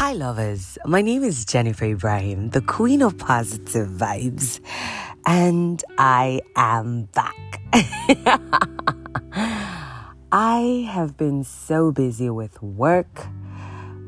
Hi, lovers. My name is Jennifer Ibrahim, the queen of positive vibes, and I am back. I have been so busy with work,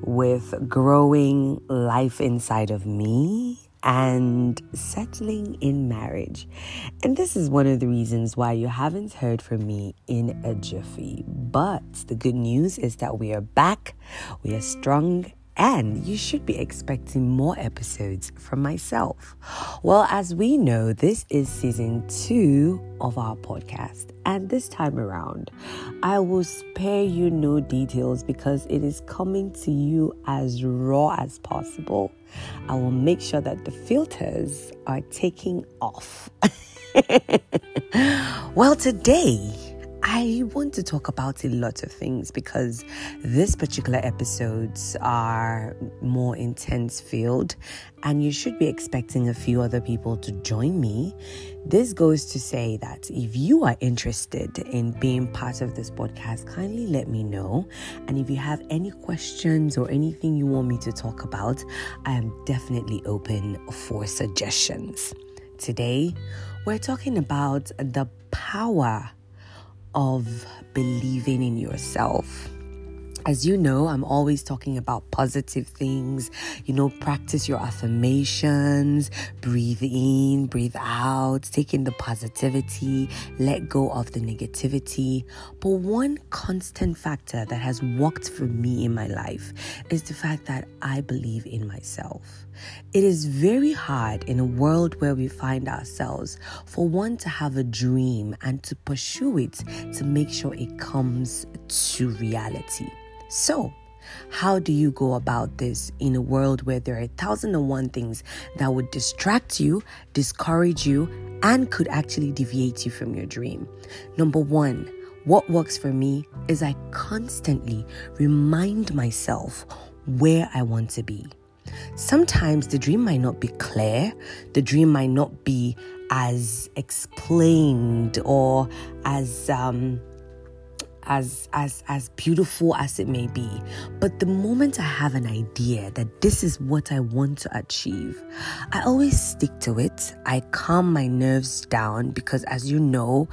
with growing life inside of me, and settling in marriage. And this is one of the reasons why you haven't heard from me in a jiffy. But the good news is that we are back, we are strong and you should be expecting more episodes from myself. Well, as we know, this is season two of our podcast, and this time around, I will spare you no details because it is coming to you as raw as possible. I will make sure that the filters are taking off. well, today, I want to talk about a lot of things because this particular episodes are more intense field and you should be expecting a few other people to join me. This goes to say that if you are interested in being part of this podcast, kindly let me know. And if you have any questions or anything you want me to talk about, I am definitely open for suggestions. Today, we're talking about the power of believing in yourself. As you know, I'm always talking about positive things. You know, practice your affirmations, breathe in, breathe out, take in the positivity, let go of the negativity. But one constant factor that has worked for me in my life is the fact that I believe in myself. It is very hard in a world where we find ourselves for one to have a dream and to pursue it to make sure it comes to reality. So, how do you go about this in a world where there are a thousand and one things that would distract you, discourage you, and could actually deviate you from your dream? Number one, what works for me is I constantly remind myself where I want to be. Sometimes the dream might not be clear, the dream might not be as explained or as um, as as as beautiful as it may be. But the moment i have an idea that this is what i want to achieve i always stick to it. I calm my nerves down because as you know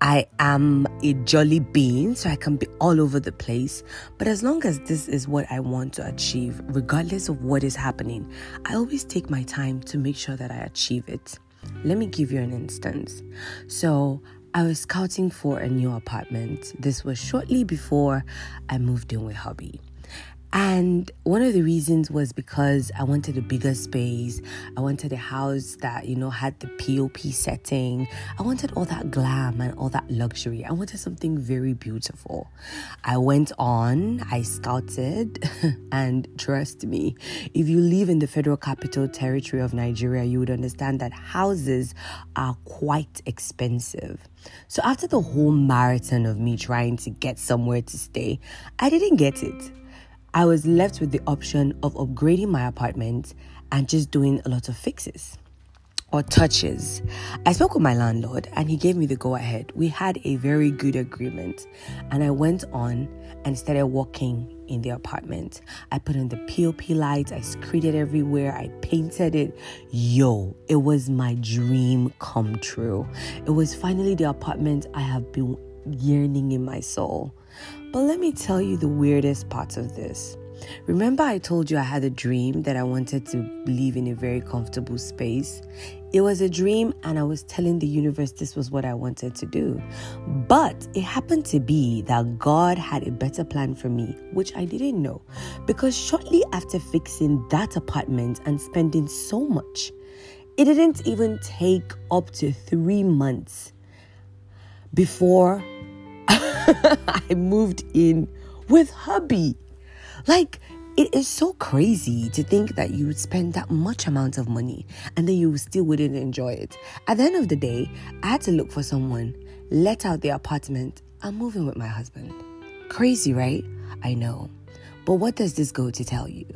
i am a jolly being so i can be all over the place. But as long as this is what i want to achieve regardless of what is happening i always take my time to make sure that i achieve it. Let me give you an instance. So, I was scouting for a new apartment. This was shortly before I moved in with hubby. And one of the reasons was because I wanted a bigger space. I wanted a house that, you know, had the POP setting. I wanted all that glam and all that luxury. I wanted something very beautiful. I went on, I scouted, and trust me, if you live in the Federal Capital Territory of Nigeria, you would understand that houses are quite expensive. So after the whole marathon of me trying to get somewhere to stay, I didn't get it. I was left with the option of upgrading my apartment and just doing a lot of fixes or touches. I spoke with my landlord and he gave me the go ahead. We had a very good agreement and I went on and started working in the apartment. I put in the POP lights, I screened it everywhere, I painted it. Yo, it was my dream come true. It was finally the apartment I have been yearning in my soul. But let me tell you the weirdest parts of this. Remember, I told you I had a dream that I wanted to live in a very comfortable space? It was a dream, and I was telling the universe this was what I wanted to do. But it happened to be that God had a better plan for me, which I didn't know. Because shortly after fixing that apartment and spending so much, it didn't even take up to three months before I moved in with hubby. Like, it is so crazy to think that you would spend that much amount of money and then you still wouldn't enjoy it. At the end of the day, I had to look for someone, let out the apartment, and move in with my husband. Crazy, right? I know. But what does this go to tell you?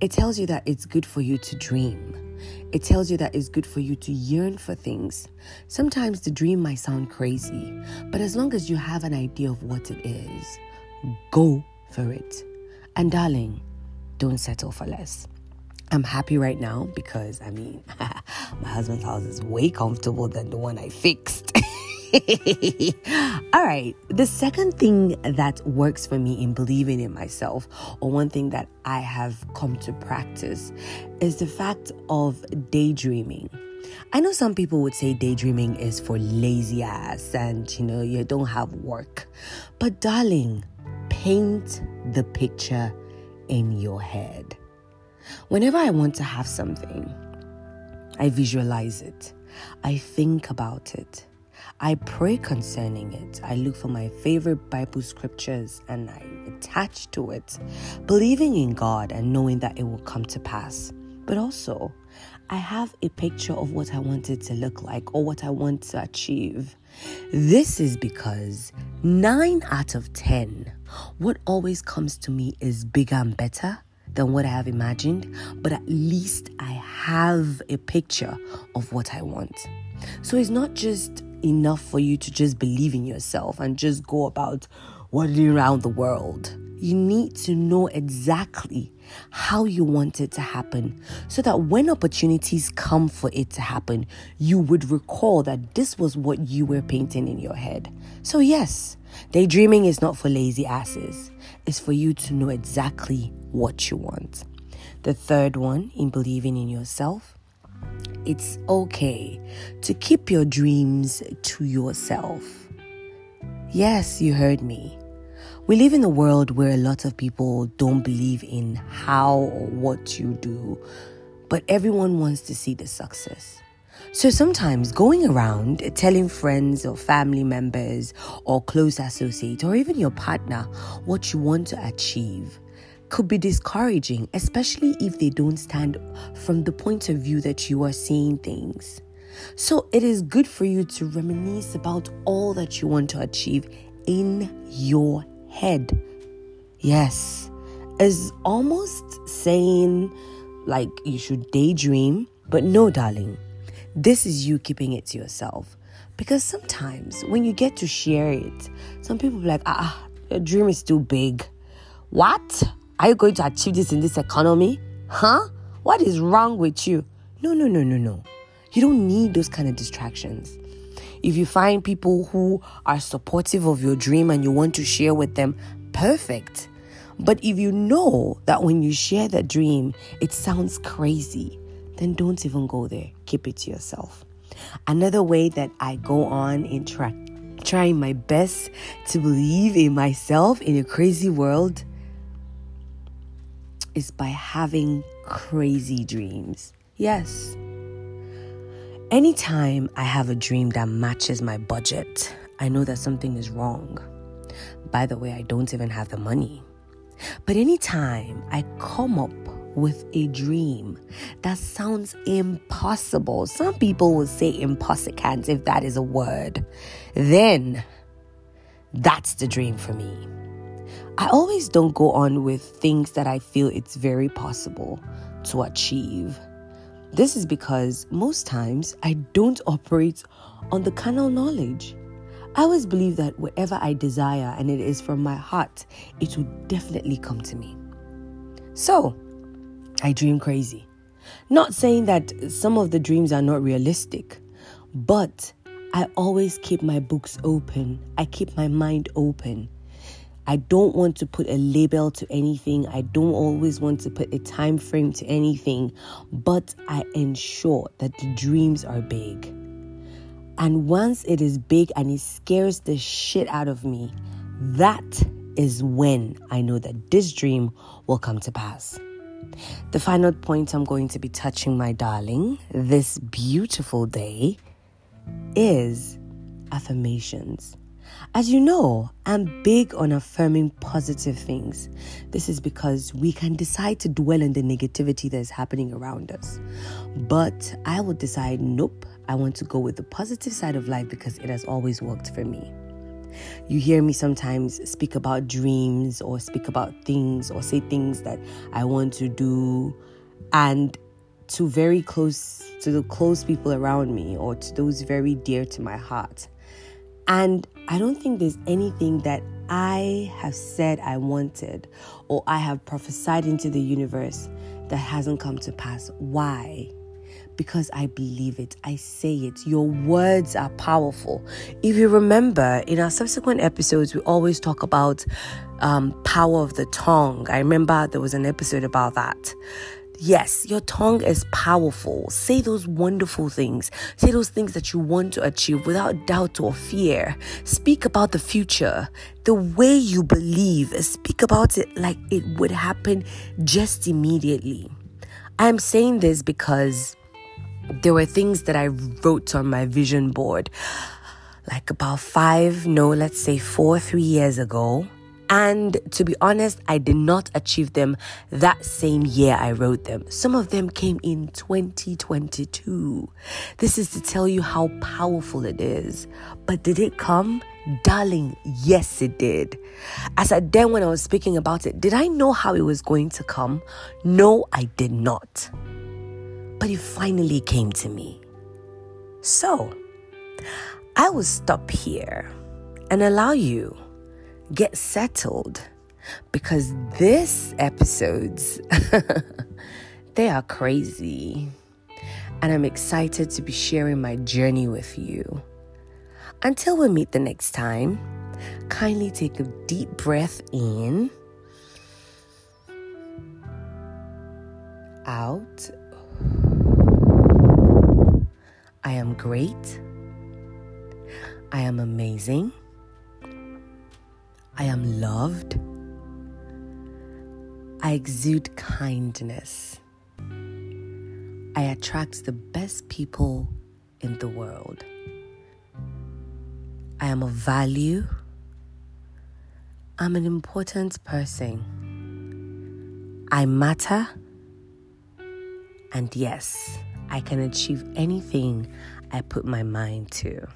It tells you that it's good for you to dream. It tells you that it's good for you to yearn for things. Sometimes the dream might sound crazy, but as long as you have an idea of what it is, go for it. And darling, don't settle for less. I'm happy right now because I mean, my husband's house is way comfortable than the one I fixed. All right. The second thing that works for me in believing in myself, or one thing that I have come to practice, is the fact of daydreaming. I know some people would say daydreaming is for lazy ass and you know, you don't have work. But darling, paint the picture in your head. Whenever I want to have something, I visualize it, I think about it. I pray concerning it. I look for my favorite Bible scriptures and I attach to it, believing in God and knowing that it will come to pass. But also, I have a picture of what I want it to look like or what I want to achieve. This is because 9 out of 10, what always comes to me is bigger and better than what I have imagined, but at least I have a picture of what I want. So it's not just enough for you to just believe in yourself and just go about wandering around the world. You need to know exactly how you want it to happen so that when opportunities come for it to happen, you would recall that this was what you were painting in your head. So, yes, daydreaming is not for lazy asses, it's for you to know exactly what you want. The third one in believing in yourself it's okay to keep your dreams to yourself. Yes, you heard me. We live in a world where a lot of people don't believe in how or what you do, but everyone wants to see the success. So sometimes going around telling friends or family members or close associates or even your partner what you want to achieve could be discouraging, especially if they don't stand from the point of view that you are seeing things. So it is good for you to reminisce about all that you want to achieve in your head. Yes, is almost saying like you should daydream, but no, darling, this is you keeping it to yourself. Because sometimes when you get to share it, some people be like, ah, your dream is too big. What? Are you going to achieve this in this economy? Huh? What is wrong with you? No, no, no, no, no. You don't need those kind of distractions. If you find people who are supportive of your dream and you want to share with them, perfect. But if you know that when you share that dream, it sounds crazy, then don't even go there. Keep it to yourself. Another way that I go on in tra- trying my best to believe in myself in a crazy world is by having crazy dreams. Yes. Anytime I have a dream that matches my budget, I know that something is wrong. By the way, I don't even have the money. But anytime I come up with a dream that sounds impossible, some people will say impossible if that is a word, then that's the dream for me. I always don't go on with things that I feel it's very possible to achieve. This is because most times I don't operate on the carnal knowledge. I always believe that whatever I desire and it is from my heart, it will definitely come to me. So, I dream crazy. Not saying that some of the dreams are not realistic, but I always keep my books open. I keep my mind open. I don't want to put a label to anything. I don't always want to put a time frame to anything, but I ensure that the dreams are big. And once it is big and it scares the shit out of me, that is when I know that this dream will come to pass. The final point I'm going to be touching, my darling, this beautiful day is affirmations. As you know, I'm big on affirming positive things. This is because we can decide to dwell on the negativity that is happening around us. But I will decide, nope, I want to go with the positive side of life because it has always worked for me. You hear me sometimes speak about dreams or speak about things or say things that I want to do and to very close to the close people around me or to those very dear to my heart. And I don't think there's anything that I have said I wanted or I have prophesied into the universe that hasn't come to pass. Why? Because I believe it. I say it. Your words are powerful. If you remember, in our subsequent episodes, we always talk about um, power of the tongue. I remember there was an episode about that. Yes, your tongue is powerful. Say those wonderful things. Say those things that you want to achieve without doubt or fear. Speak about the future the way you believe. Speak about it like it would happen just immediately. I'm saying this because there were things that I wrote on my vision board like about five, no, let's say four, three years ago and to be honest, I did not achieve them that same year I wrote them. Some of them came in 2022. This is to tell you how powerful it is. But did it come? Darling, yes, it did. As I then, when I was speaking about it, did I know how it was going to come? No, I did not. But it finally came to me. So, I will stop here and allow you get settled because this episodes they are crazy and I'm excited to be sharing my journey with you. Until we meet the next time, kindly take a deep breath in, out. I am great. I am amazing. I am loved. I exude kindness. I attract the best people in the world. I am of value. I'm an important person. I matter. And yes, I can achieve anything I put my mind to.